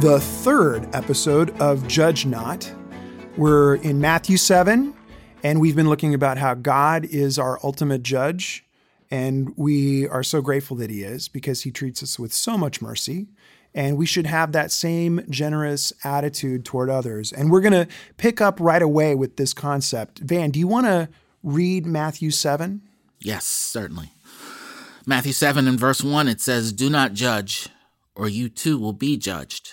the third episode of Judge Not. We're in Matthew 7, and we've been looking about how God is our ultimate judge. And we are so grateful that He is because He treats us with so much mercy. And we should have that same generous attitude toward others. And we're going to pick up right away with this concept. Van, do you want to read Matthew 7? Yes, certainly. Matthew 7 and verse 1, it says, Do not judge, or you too will be judged.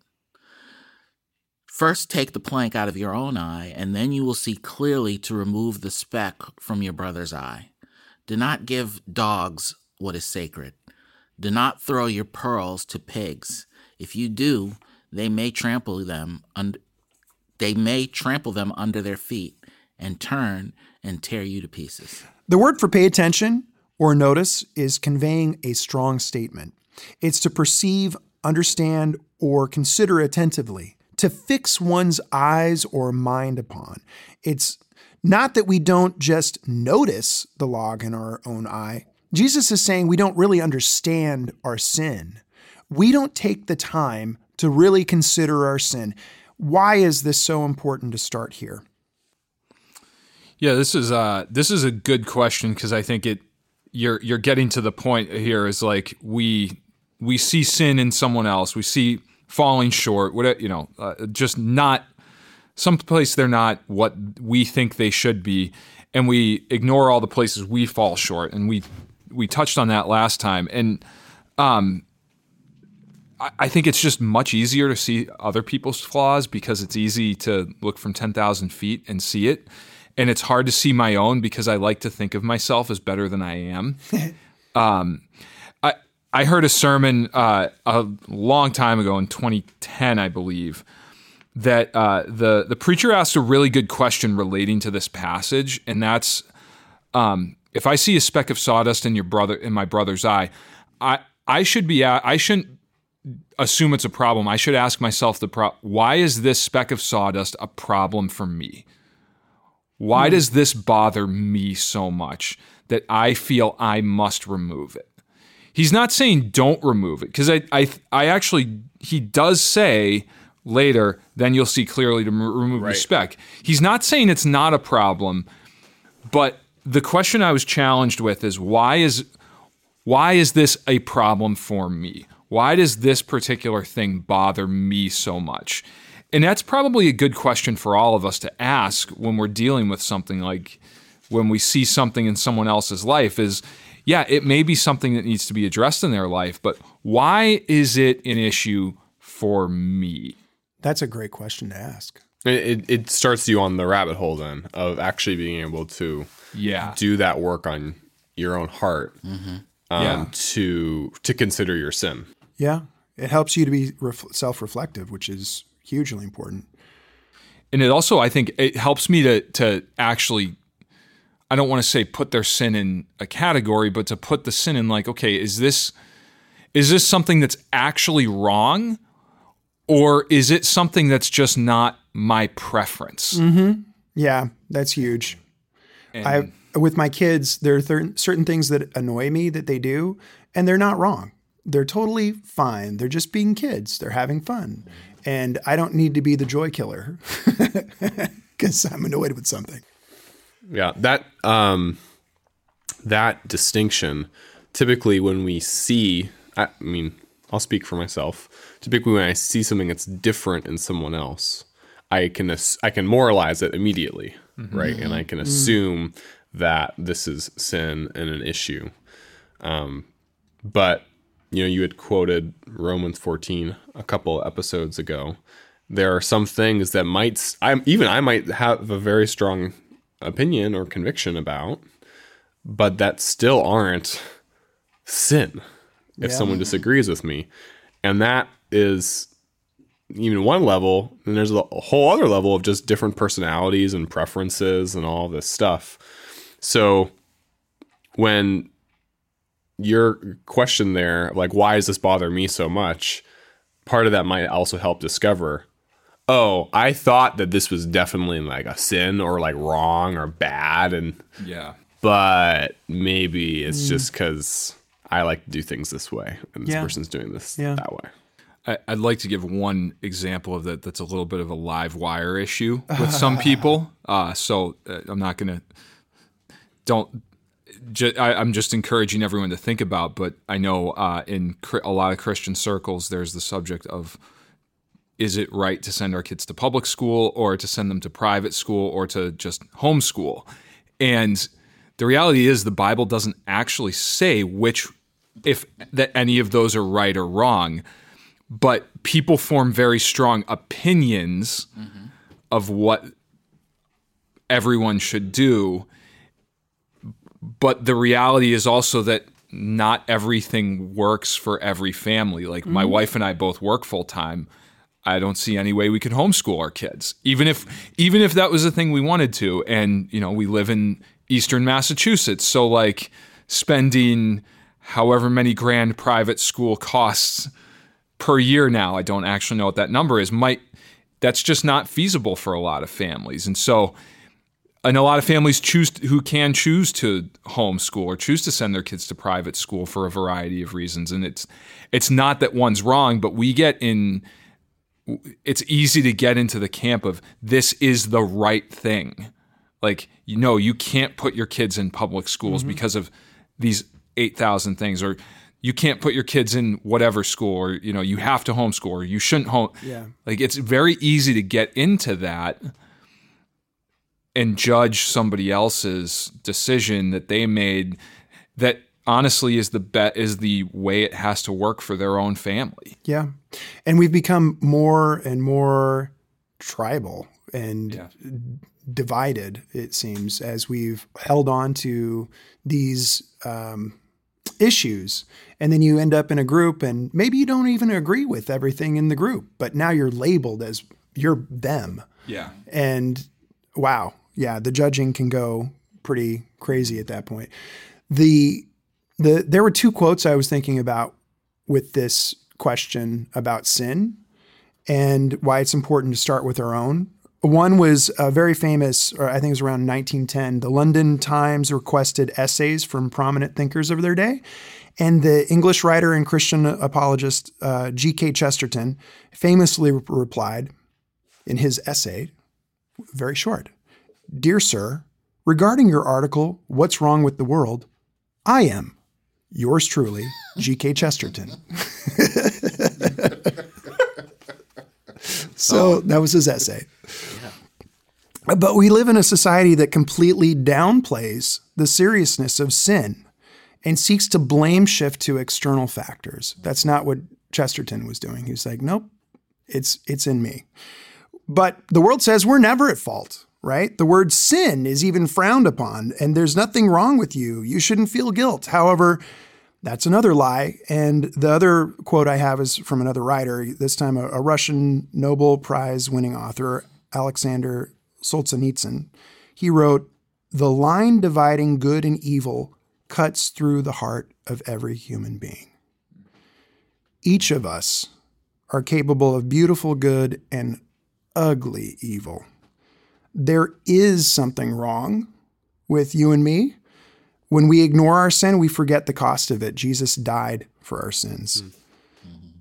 First, take the plank out of your own eye, and then you will see clearly to remove the speck from your brother's eye. Do not give dogs what is sacred. Do not throw your pearls to pigs. If you do, they may trample them under, they may trample them under their feet and turn and tear you to pieces. The word for pay attention or notice is conveying a strong statement. It's to perceive, understand, or consider attentively to fix one's eyes or mind upon. It's not that we don't just notice the log in our own eye. Jesus is saying we don't really understand our sin. We don't take the time to really consider our sin. Why is this so important to start here? Yeah, this is uh this is a good question because I think it you're you're getting to the point here is like we we see sin in someone else. We see falling short, what you know, uh, just not someplace they're not what we think they should be, and we ignore all the places we fall short. And we we touched on that last time, and um, I, I think it's just much easier to see other people's flaws because it's easy to look from ten thousand feet and see it. And it's hard to see my own because I like to think of myself as better than I am. um, I heard a sermon uh, a long time ago in 2010, I believe, that uh, the the preacher asked a really good question relating to this passage, and that's um, if I see a speck of sawdust in your brother in my brother's eye, I I should be I shouldn't assume it's a problem. I should ask myself the pro- why is this speck of sawdust a problem for me? Why mm. does this bother me so much that I feel I must remove it? He's not saying don't remove it because I, I I actually he does say later then you'll see clearly to m- remove right. the speck. He's not saying it's not a problem, but the question I was challenged with is why is why is this a problem for me? Why does this particular thing bother me so much? And that's probably a good question for all of us to ask when we're dealing with something like when we see something in someone else's life is yeah, it may be something that needs to be addressed in their life, but why is it an issue for me? That's a great question to ask. It, it starts you on the rabbit hole then of actually being able to yeah do that work on your own heart mm-hmm. um, yeah. to to consider your sin. Yeah, it helps you to be ref- self reflective, which is hugely important. And it also, I think, it helps me to to actually I don't want to say put their sin in a category, but to put the sin in like, okay, is this is this something that's actually wrong, or is it something that's just not my preference? Mm-hmm. Yeah, that's huge. And I with my kids, there are certain things that annoy me that they do, and they're not wrong. They're totally fine. They're just being kids. They're having fun, and I don't need to be the joy killer because I'm annoyed with something. Yeah, that um, that distinction. Typically, when we see, I mean, I'll speak for myself. Typically, when I see something that's different in someone else, I can I can moralize it immediately. right? And I can assume that this is sin and an issue. Um, but you know, you had quoted Romans 14 a couple episodes ago. There are some things that might I'm even I might have a very strong opinion or conviction about, but that still aren't sin if Yeah. someone disagrees with me. And that is even one level, and there's a whole other level of just different personalities and preferences and all this stuff. So when your question there, like why does this bother me so much? Part of that might also help discover, oh, I thought that this was definitely like a sin or like wrong or bad and Yeah. but maybe it's just because I like to do things this way, and this Yeah. person's doing this Yeah. that way. I, I'd like to give one example of that that's a little bit of a live wire issue with some people. Uh, so uh, I'm not going to, don't, ju- I, I'm just encouraging everyone to think about, but I know uh, in cri- a lot of Christian circles, there's the subject of is it right to send our kids to public school or to send them to private school or to just homeschool? And the reality is the Bible doesn't actually say which if that any of those are right or wrong, but people form very strong opinions mm-hmm. of what everyone should do. But the reality is also that not everything works for every family. Like my mm-hmm. wife and I both work full time. I don't see any way we could homeschool our kids, even if even if that was a thing we wanted to. And you know, we live in Eastern Massachusetts, so like spending however many grand private school costs per year now. I don't actually know what that number is. Might that's just not feasible for a lot of families, and so and a lot of families choose who can choose to homeschool or choose to send their kids to private school for a variety of reasons. And it's it's not that one's wrong, but we get in. It's easy to get into the camp of this is the right thing. Like you know, you can't put your kids in public schools mm-hmm. because of these eight thousand things, or you can't put your kids in whatever school, or you know, you have to homeschool, or you shouldn't home. Yeah. Like it's very easy to get into that and judge somebody else's decision that they made that honestly is the bet is the way it has to work for their own family. Yeah. And we've become more and more tribal and divided, it seems, as we've held on to these um, issues. And then you end up in a group, and maybe you don't even agree with everything in the group, but now you're labeled as you're them. Yeah. And wow, yeah, the judging can go pretty crazy at that point. The the there were two quotes I was thinking about with this question about sin and why it's important to start with our own. One was a very famous, or I think it was around 1910. The London Times requested essays from prominent thinkers of their day. And the English writer and Christian apologist uh, G.K. Chesterton famously re- replied in his essay, very short Dear Sir, regarding your article, What's Wrong with the World, I am yours truly, G.K. Chesterton. so oh. that was his essay. But we live in a society that completely downplays the seriousness of sin and seeks to blame shift to external factors. That's not what Chesterton was doing. He was like, nope, it's it's in me. But the world says we're never at fault, right? The word sin is even frowned upon, and there's nothing wrong with you. You shouldn't feel guilt. However, that's another lie. And the other quote I have is from another writer, this time a, a Russian Nobel Prize winning author, Alexander Solzhenitsyn. He wrote, The line dividing good and evil cuts through the heart of every human being. Each of us are capable of beautiful good and ugly evil. There is something wrong with you and me. When we ignore our sin, we forget the cost of it. Jesus died for our sins. Mm.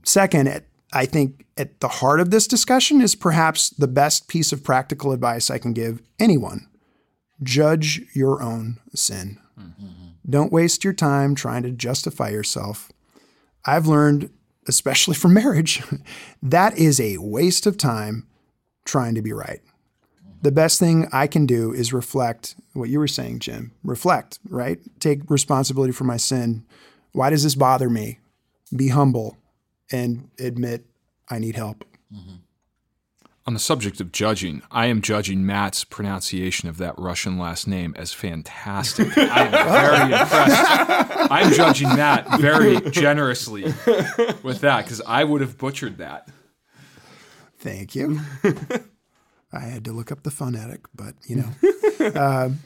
Second, at, I think at the heart of this discussion is perhaps the best piece of practical advice I can give anyone judge your own sin. Mm-hmm. Don't waste your time trying to justify yourself. I've learned, especially from marriage, that is a waste of time trying to be right. The best thing I can do is reflect what you were saying, Jim. Reflect, right? Take responsibility for my sin. Why does this bother me? Be humble and admit I need help. Mm-hmm. On the subject of judging, I am judging Matt's pronunciation of that Russian last name as fantastic. I am very impressed. I'm judging Matt very generously with that because I would have butchered that. Thank you. I had to look up the phonetic, but you know. Um,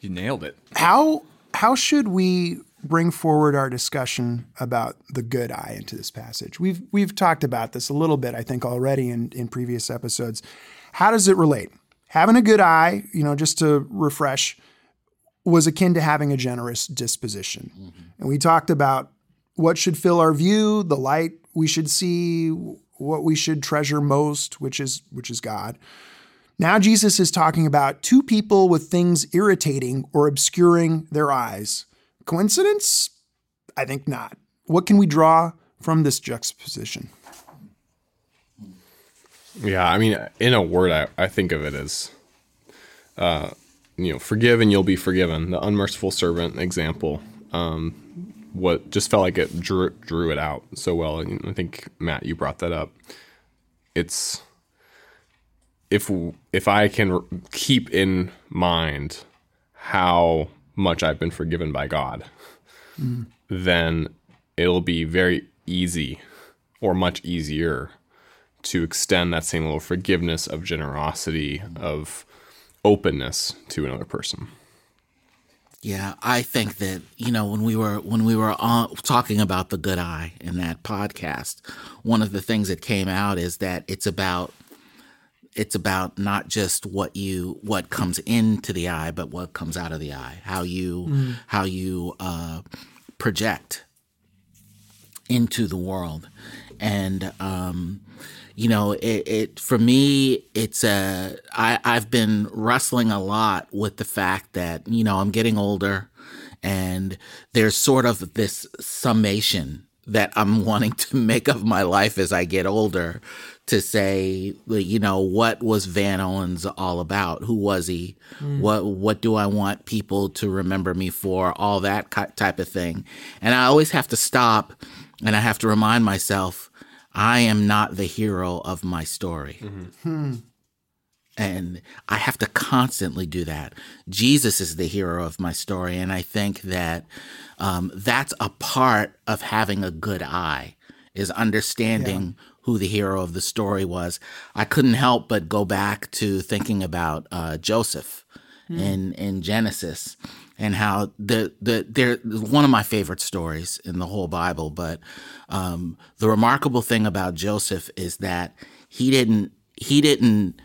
you nailed it. how how should we bring forward our discussion about the good eye into this passage? We've we've talked about this a little bit, I think, already in, in previous episodes. How does it relate? Having a good eye, you know, just to refresh, was akin to having a generous disposition. Mm-hmm. And we talked about what should fill our view, the light we should see, what we should treasure most, which is which is God. Now Jesus is talking about two people with things irritating or obscuring their eyes. Coincidence? I think not. What can we draw from this juxtaposition? Yeah, I mean, in a word, I, I think of it as, uh, you know, forgive and you'll be forgiven. The unmerciful servant example, um, what just felt like it drew drew it out so well. And I think Matt, you brought that up. It's if if I can keep in mind how much I've been forgiven by God, mm. then it'll be very easy or much easier to extend that same level of forgiveness, of generosity, of openness to another person. Yeah, I think that you know when we were when we were on, talking about the good eye in that podcast, one of the things that came out is that it's about it's about not just what you what comes into the eye, but what comes out of the eye. How you how you uh, project into the world, and um, you know it, it for me it's a I, I've been wrestling a lot with the fact that you know I'm getting older, and there's sort of this summation that I'm wanting to make of my life as I get older to say, you know, what was Van Owens all about? Who was he? Mm. What what do I want people to remember me for? All that type of thing. And I always have to stop and I have to remind myself, I am not the hero of my story. And I have to constantly do that. Jesus is the hero of my story. And I think that um, that's a part of having a good eye, is understanding who the hero of the story was. I couldn't help but go back to thinking about uh, Joseph in, in Genesis and how the, the they're one of my favorite stories in the whole Bible. But um, the remarkable thing about Joseph is that he didn't he didn't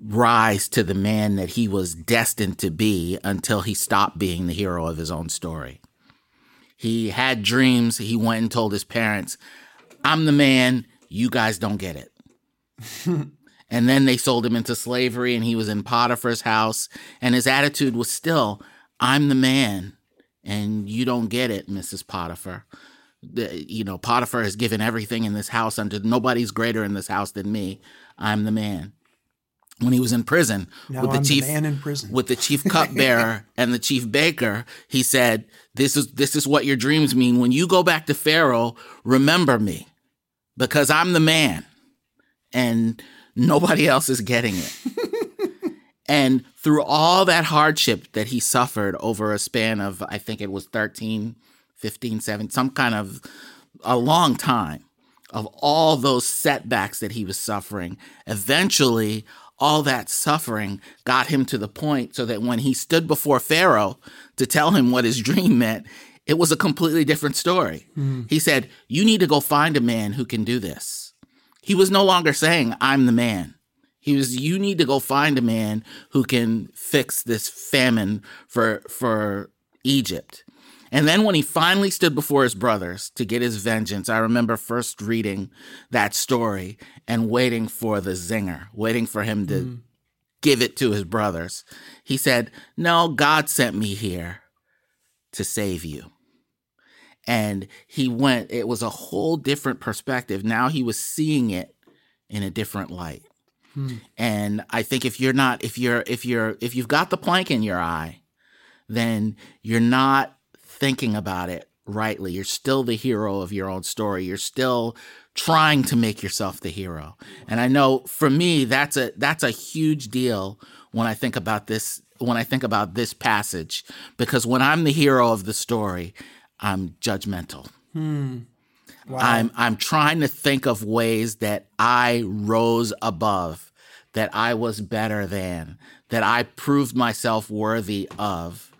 rise to the man that he was destined to be until he stopped being the hero of his own story. He had dreams. He went and told his parents, I'm the man. You guys don't get it. and then they sold him into slavery and he was in Potiphar's house. And his attitude was still, I'm the man. And you don't get it, Mrs. Potiphar. The, you know, Potiphar has given everything in this house unto nobody's greater in this house than me. I'm the man when he was in prison Now with the I'm the chief man in prison. with the chief cupbearer and the chief baker he said this is this is what your dreams mean when you go back to pharaoh remember me because i'm the man and nobody else is getting it and through all that hardship that he suffered over a span of i think it was 13 15 17 some kind of a long time of all those setbacks that he was suffering. Eventually, all that suffering got him to the point so that when he stood before Pharaoh to tell him what his dream meant, it was a completely different story. Mm. He said, You need to go find a man who can do this. He was no longer saying, I'm the man. He was, you need to go find a man who can fix this famine for, for Egypt. And then when he finally stood before his brothers to get his vengeance, I remember first reading that story and waiting for the zinger, waiting for him to mm. give it to his brothers. He said, No, God sent me here to save you. And he went, it was a whole different perspective. Now he was seeing it in a different light. Hmm. And I think if you're not, if you're, if you're, if you've got the plank in your eye, then you're not thinking about it rightly. You're still the hero of your own story. You're still trying to make yourself the hero. And I know for me, that's a that's a huge deal when I think about this when I think about this passage because when I'm the hero of the story, I'm judgmental. Hmm. I'm I'm trying to think of ways that I rose above, that I was better than, that I proved myself worthy of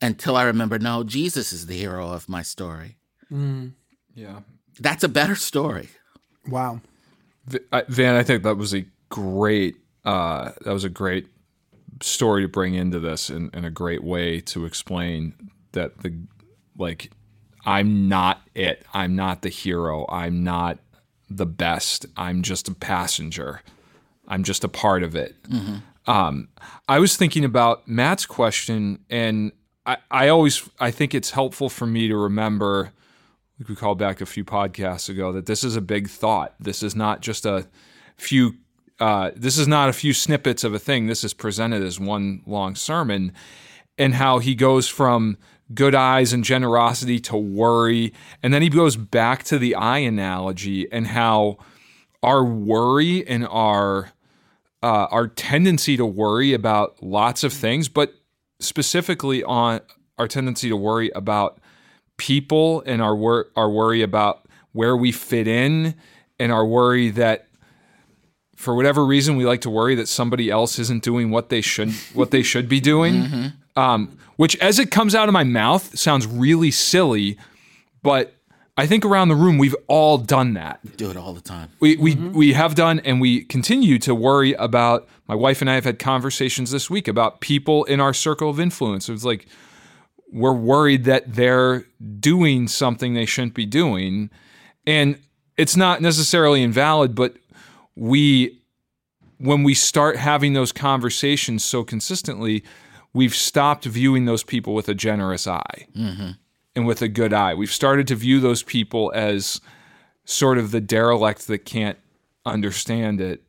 until I remember no, Jesus is the hero of my story. Yeah. That's a better story. Wow. Van, I think that was a great uh, that was a great story to bring into this and, and a great way to explain that the like I'm not it. I'm not the hero. I'm not the best. I'm just a passenger. I'm just a part of it. Um, I was thinking about Matt's question, and I, I always I think it's helpful for me to remember we called back a few podcasts ago that this is a big thought. This is not just a few. Uh, this is not a few snippets of a thing. This is presented as one long sermon, and how he goes from good eyes and generosity to worry, and then he goes back to the eye analogy and how our worry and our uh, our tendency to worry about lots of things, but specifically on our tendency to worry about people and our wor- our worry about where we fit in and our worry that for whatever reason we like to worry that somebody else isn't doing what they should what they should be doing um, which as it comes out of my mouth sounds really silly but i think around the room we've all done that Do it all the time. we we we have done and we continue to worry about my wife and I have had conversations this week about people in our circle of influence. It's like we're worried that they're doing something they shouldn't be doing and it's not necessarily invalid but we when we start having those conversations so consistently we've stopped viewing those people with a generous eye and with a good eye. We've started to view those people as sort of the derelict that can't understand it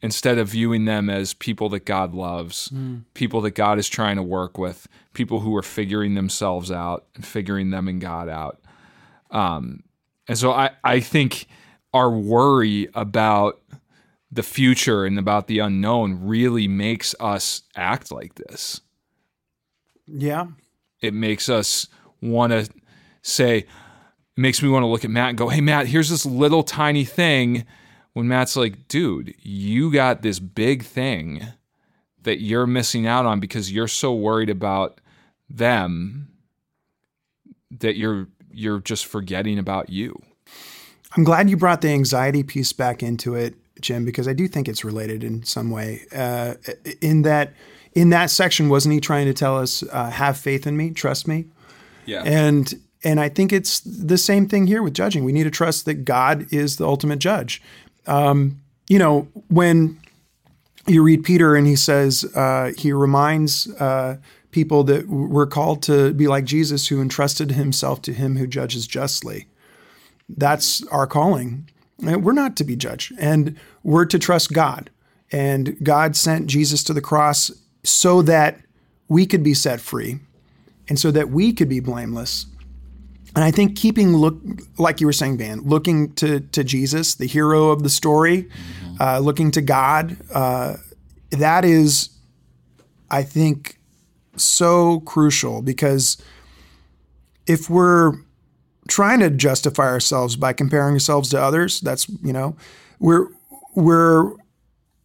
instead of viewing them as people that God loves, people that God is trying to work with, people who are figuring themselves out and figuring them and God out. Um, and so I, I think our worry about the future and about the unknown really makes us act like this Yeah. it makes us want to say it makes me want to look at Matt and go, "Hey Matt, here's this little tiny thing." When Matt's like, "Dude, you got this big thing that you're missing out on because you're so worried about them that you're you're just forgetting about you." I'm glad you brought the anxiety piece back into it, Jim, because I do think it's related in some way. Uh, in that, in that section, wasn't he trying to tell us, uh, "Have faith in me, trust me"? Yeah. And and I think it's the same thing here with judging. We need to trust that God is the ultimate judge. Um, you know, when you read Peter and he says uh, he reminds uh, people that we're called to be like Jesus, who entrusted himself to him who judges justly. That's our calling. We're not to be judged, and we're to trust God. And God sent Jesus to the cross so that we could be set free, and so that we could be blameless. And I think keeping look, like you were saying, Van, looking to to Jesus, the hero of the story, uh, looking to God, uh, that is, I think, so crucial because if we're trying to justify ourselves by comparing ourselves to others, that's you know, we're we're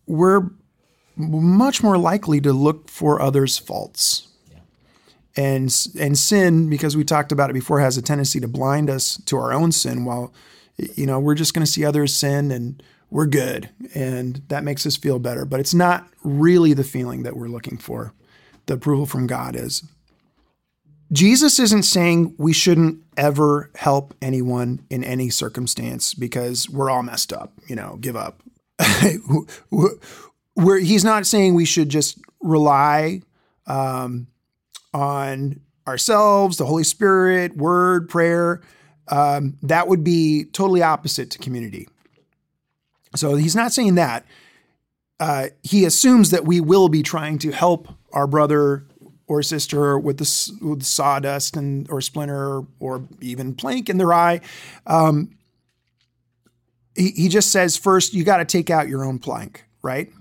we're much more likely to look for others' faults. And and sin because we talked about it before has a tendency to blind us to our own sin while you know we're just going to see others sin and we're good and that makes us feel better. But it's not really the feeling that we're looking for. The approval from god is. Jesus isn't saying we shouldn't ever help anyone in any circumstance because we're all messed up you know give up we're, he's not saying we should just rely um, on ourselves, the Holy Spirit, word, prayer. Um, that would be totally opposite to community. So he's not saying that. uh, he assumes that we will be trying to help our brother or sister with the with sawdust and or splinter or even plank in their eye. Um, he, he just says first you got to take out your own plank, right?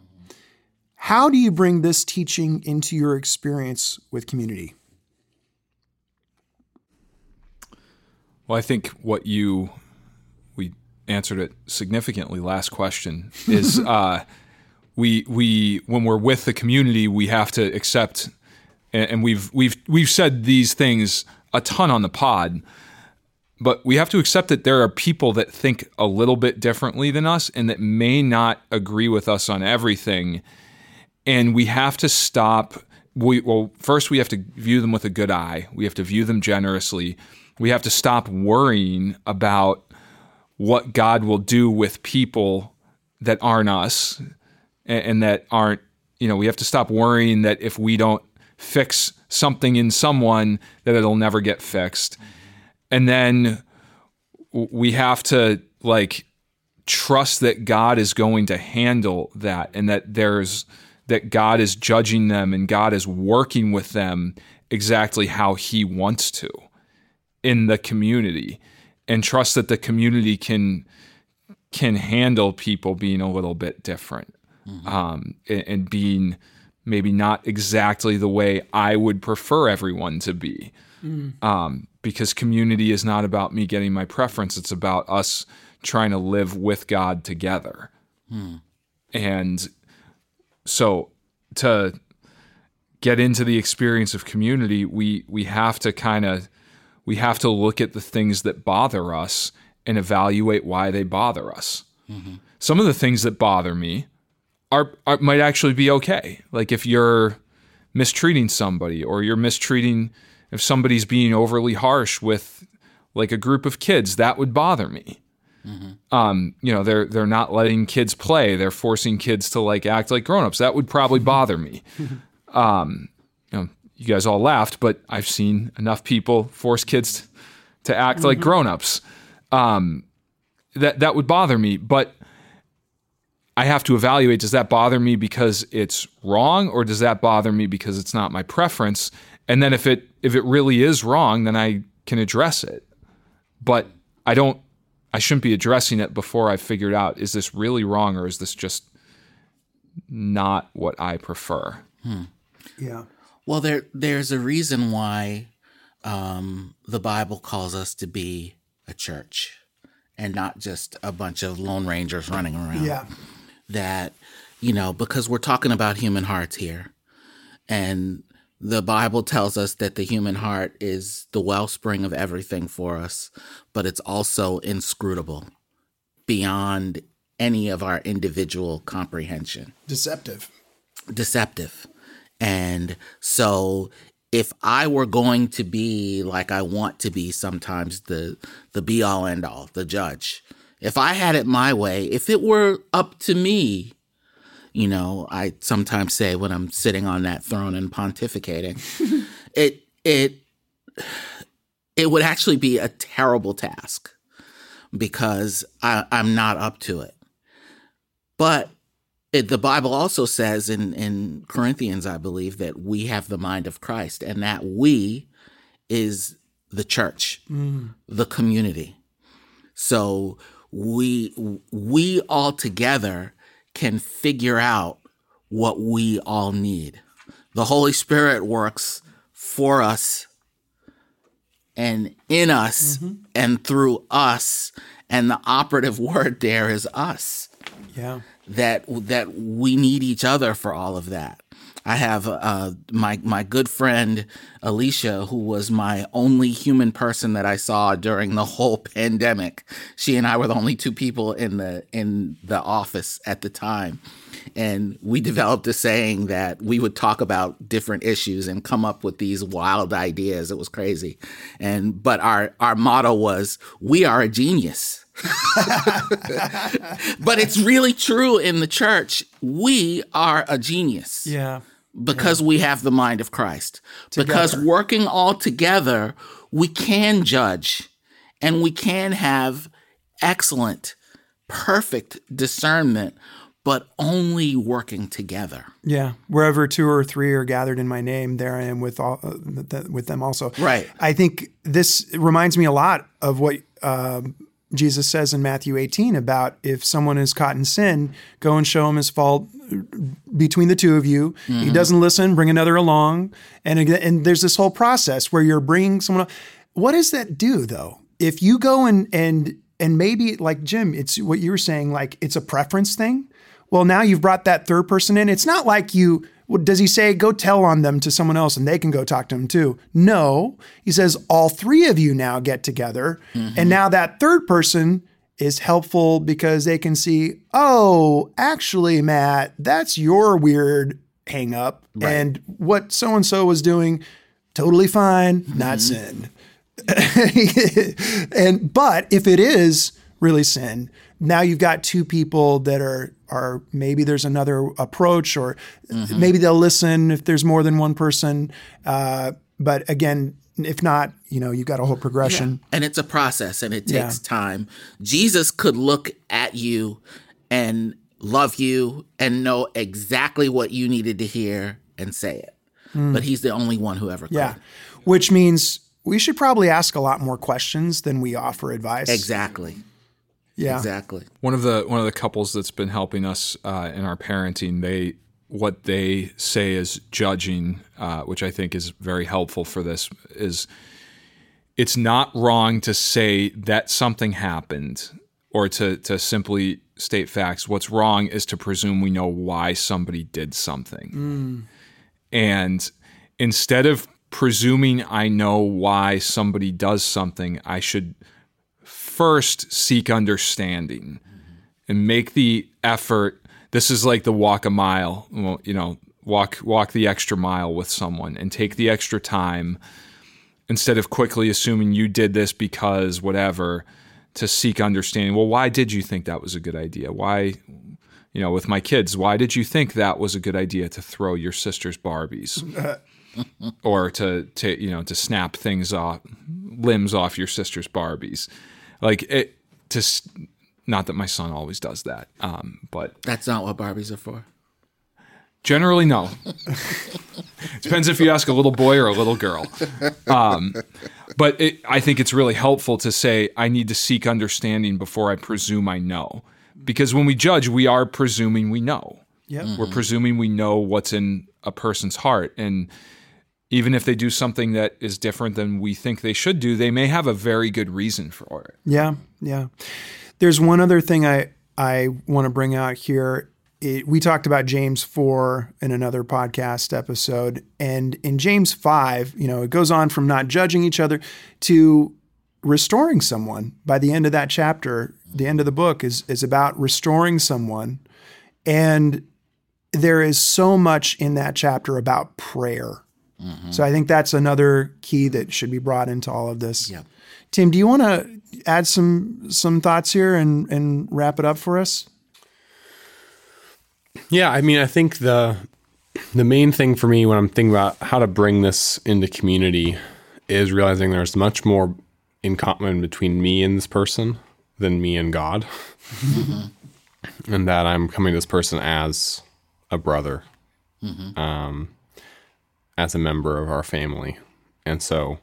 How do you bring this teaching into your experience with community? Well, I think what you we answered it significantly last question is uh, we we when we're with the community we have to accept and we've we've we've said these things a ton on the pod but we have to accept that there are people that think a little bit differently than us and that may not agree with us on everything and we have to stop we well first we have to view them with a good eye we have to view them generously we have to stop worrying about what God will do with people that aren't us and, and that aren't, you know, we have to stop worrying that if we don't fix something in someone, that it'll never get fixed. And then we have to like trust that God is going to handle that and that there's that God is judging them and God is working with them exactly how he wants to in the community and trust that the community can can handle people being a little bit different mm-hmm. um, and, and, being maybe not exactly the way I would prefer everyone to be. Mm. Um, because community is not about me getting my preference, it's about us trying to live with God together. Mm. And so to get into the experience of community, we we have to kind of we have to look at the things that bother us and evaluate why they bother us. Mm-hmm. Some of the things that bother me are, are, might actually be okay. Like if you're mistreating somebody or you're mistreating if somebody's being overly harsh with like a group of kids, that would bother me. Mm-hmm. Um, you know, they're they're not letting kids play. They're forcing kids to like act like grown-ups. That would probably bother me. Um, you know, you guys all laughed, but I've seen enough people force kids to act mm-hmm. like grown-ups. Um, that that would bother me, but I have to evaluate does that bother me because it's wrong or does that bother me because it's not my preference? And then if it if it really is wrong, then I can address it. But I don't I shouldn't be addressing it before I've figured out is this really wrong or is this just not what I prefer? Hmm. Yeah. Well, there there's a reason why um, the Bible calls us to be a church and not just a bunch of lone rangers running around. Yeah. That you know, because we're talking about human hearts here, and the Bible tells us that the human heart is the wellspring of everything for us, but it's also inscrutable beyond any of our individual comprehension. Deceptive. Deceptive. And so if I were going to be like I want to be sometimes the the be all end all, the judge. If I had it my way, if it were up to me, you know, I sometimes say when I'm sitting on that throne and pontificating, it it it would actually be a terrible task because I, I'm not up to it. But it, the Bible also says in, in Corinthians, I believe, that we have the mind of Christ and that we is the church, mm. the community. So we we all together can figure out what we all need. The Holy Spirit works for us and in us mm-hmm. and through us. And the operative word there is us. Yeah that that we need each other for all of that. I have uh, my my good friend Alicia, who was my only human person that I saw during the whole pandemic. She and I were the only two people in the in the office at the time, and we developed a saying that we would talk about different issues and come up with these wild ideas. It was crazy, and but our our motto was, "We are a genius." but it's really true in the church. We are a genius. Yeah. Because yeah. we have the mind of Christ. Together. Because working all together, we can judge and we can have excellent, perfect discernment. but only working together. Yeah, wherever two or three are gathered in my name, there I am with all uh, with them also. Right. I think this reminds me a lot of what um, Jesus says in Matthew 18 about if someone is caught in sin, go and show him his fault between the two of you. He mm-hmm. doesn't listen, bring another along, and again- and there's this whole process where you're bringing someone. el- What does that do though? If you go and and and maybe like Jim, it's what you were saying, like it's a preference thing. Well, now you've brought that third person in. It's not like you. What- Does he say go tell on them to someone else and they can go talk to him too? No, he says all three of you now get together, and mm-hmm. now that third person is helpful because they can see, oh, actually, Matt, that's your weird hang up. And what so and so was doing, totally fine, not mm-hmm. sin. and but if it is really sin, now you've got two people that are are maybe there's another approach or maybe they'll listen if there's more than one person. Uh, but again, if not, you know, you've got a whole progression. And it's a process and it Yeah. takes time. Jesus could look at you and love you and know exactly what you needed to hear and say it. But he's the only one who ever could. Yeah. Which means we should probably ask a lot more questions than we offer advice. Exactly. Yeah. Exactly. one of the one of the couples that's been helping us uh, in our parenting they what they say is judging uh, which i think is very helpful for this is it's not wrong to say that something happened or to to simply state facts what's wrong is to presume we know why somebody did something and instead of presuming i know why somebody does something i should first seek understanding and make the effort. This is like the walk a mile well, you know walk walk the extra mile with someone and take the extra time instead of quickly assuming you did this because whatever to seek understanding. Well why did you think that was a good idea? Why you know with my kids why did you think that was a good idea to throw your sister's barbies? Or to to you know to snap things off limbs off your sister's barbies like it to not that my son always does that um, but That's not what Barbies are for. generally no. Depends if you ask a little boy or a little girl. Um, but it, i think it's really helpful to say i need to seek understanding before i presume i know. Because when we judge we are presuming we know. Yep. we're presuming we know what's in a person's heart. And even if they do something that is different than we think they should do they may have a very good reason for it Yeah, yeah. There's one other thing I I want to bring out here. It, we talked about James 4 in another podcast episode and in James 5, you know, it goes on from not judging each other to restoring someone. By the end of that chapter, the end of the book is is about restoring someone and there is so much in that chapter about prayer. Mm-hmm. So I think that's another key that should be brought into all of this. Yeah. Tim, do you want to add some some thoughts here and and wrap it up for us? Yeah, I mean, I think the the main thing for me when I'm thinking about how to bring this into community is realizing there's much more in common between me and this person than me and God, mm-hmm. and that I'm coming to this person as a brother, mm-hmm. um, as a member of our family, and so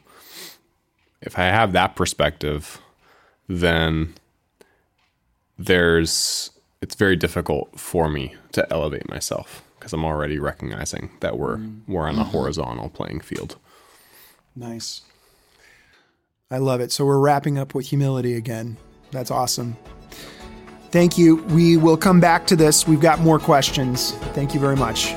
if I have that perspective, then there's it's very difficult for me to elevate myself because I'm already recognizing that we're mm. we're on a mm-hmm. horizontal playing field. Nice. I love it. So we're wrapping up with humility again. That's awesome. Thank you. We will come back to this. We've got more questions. Thank you very much.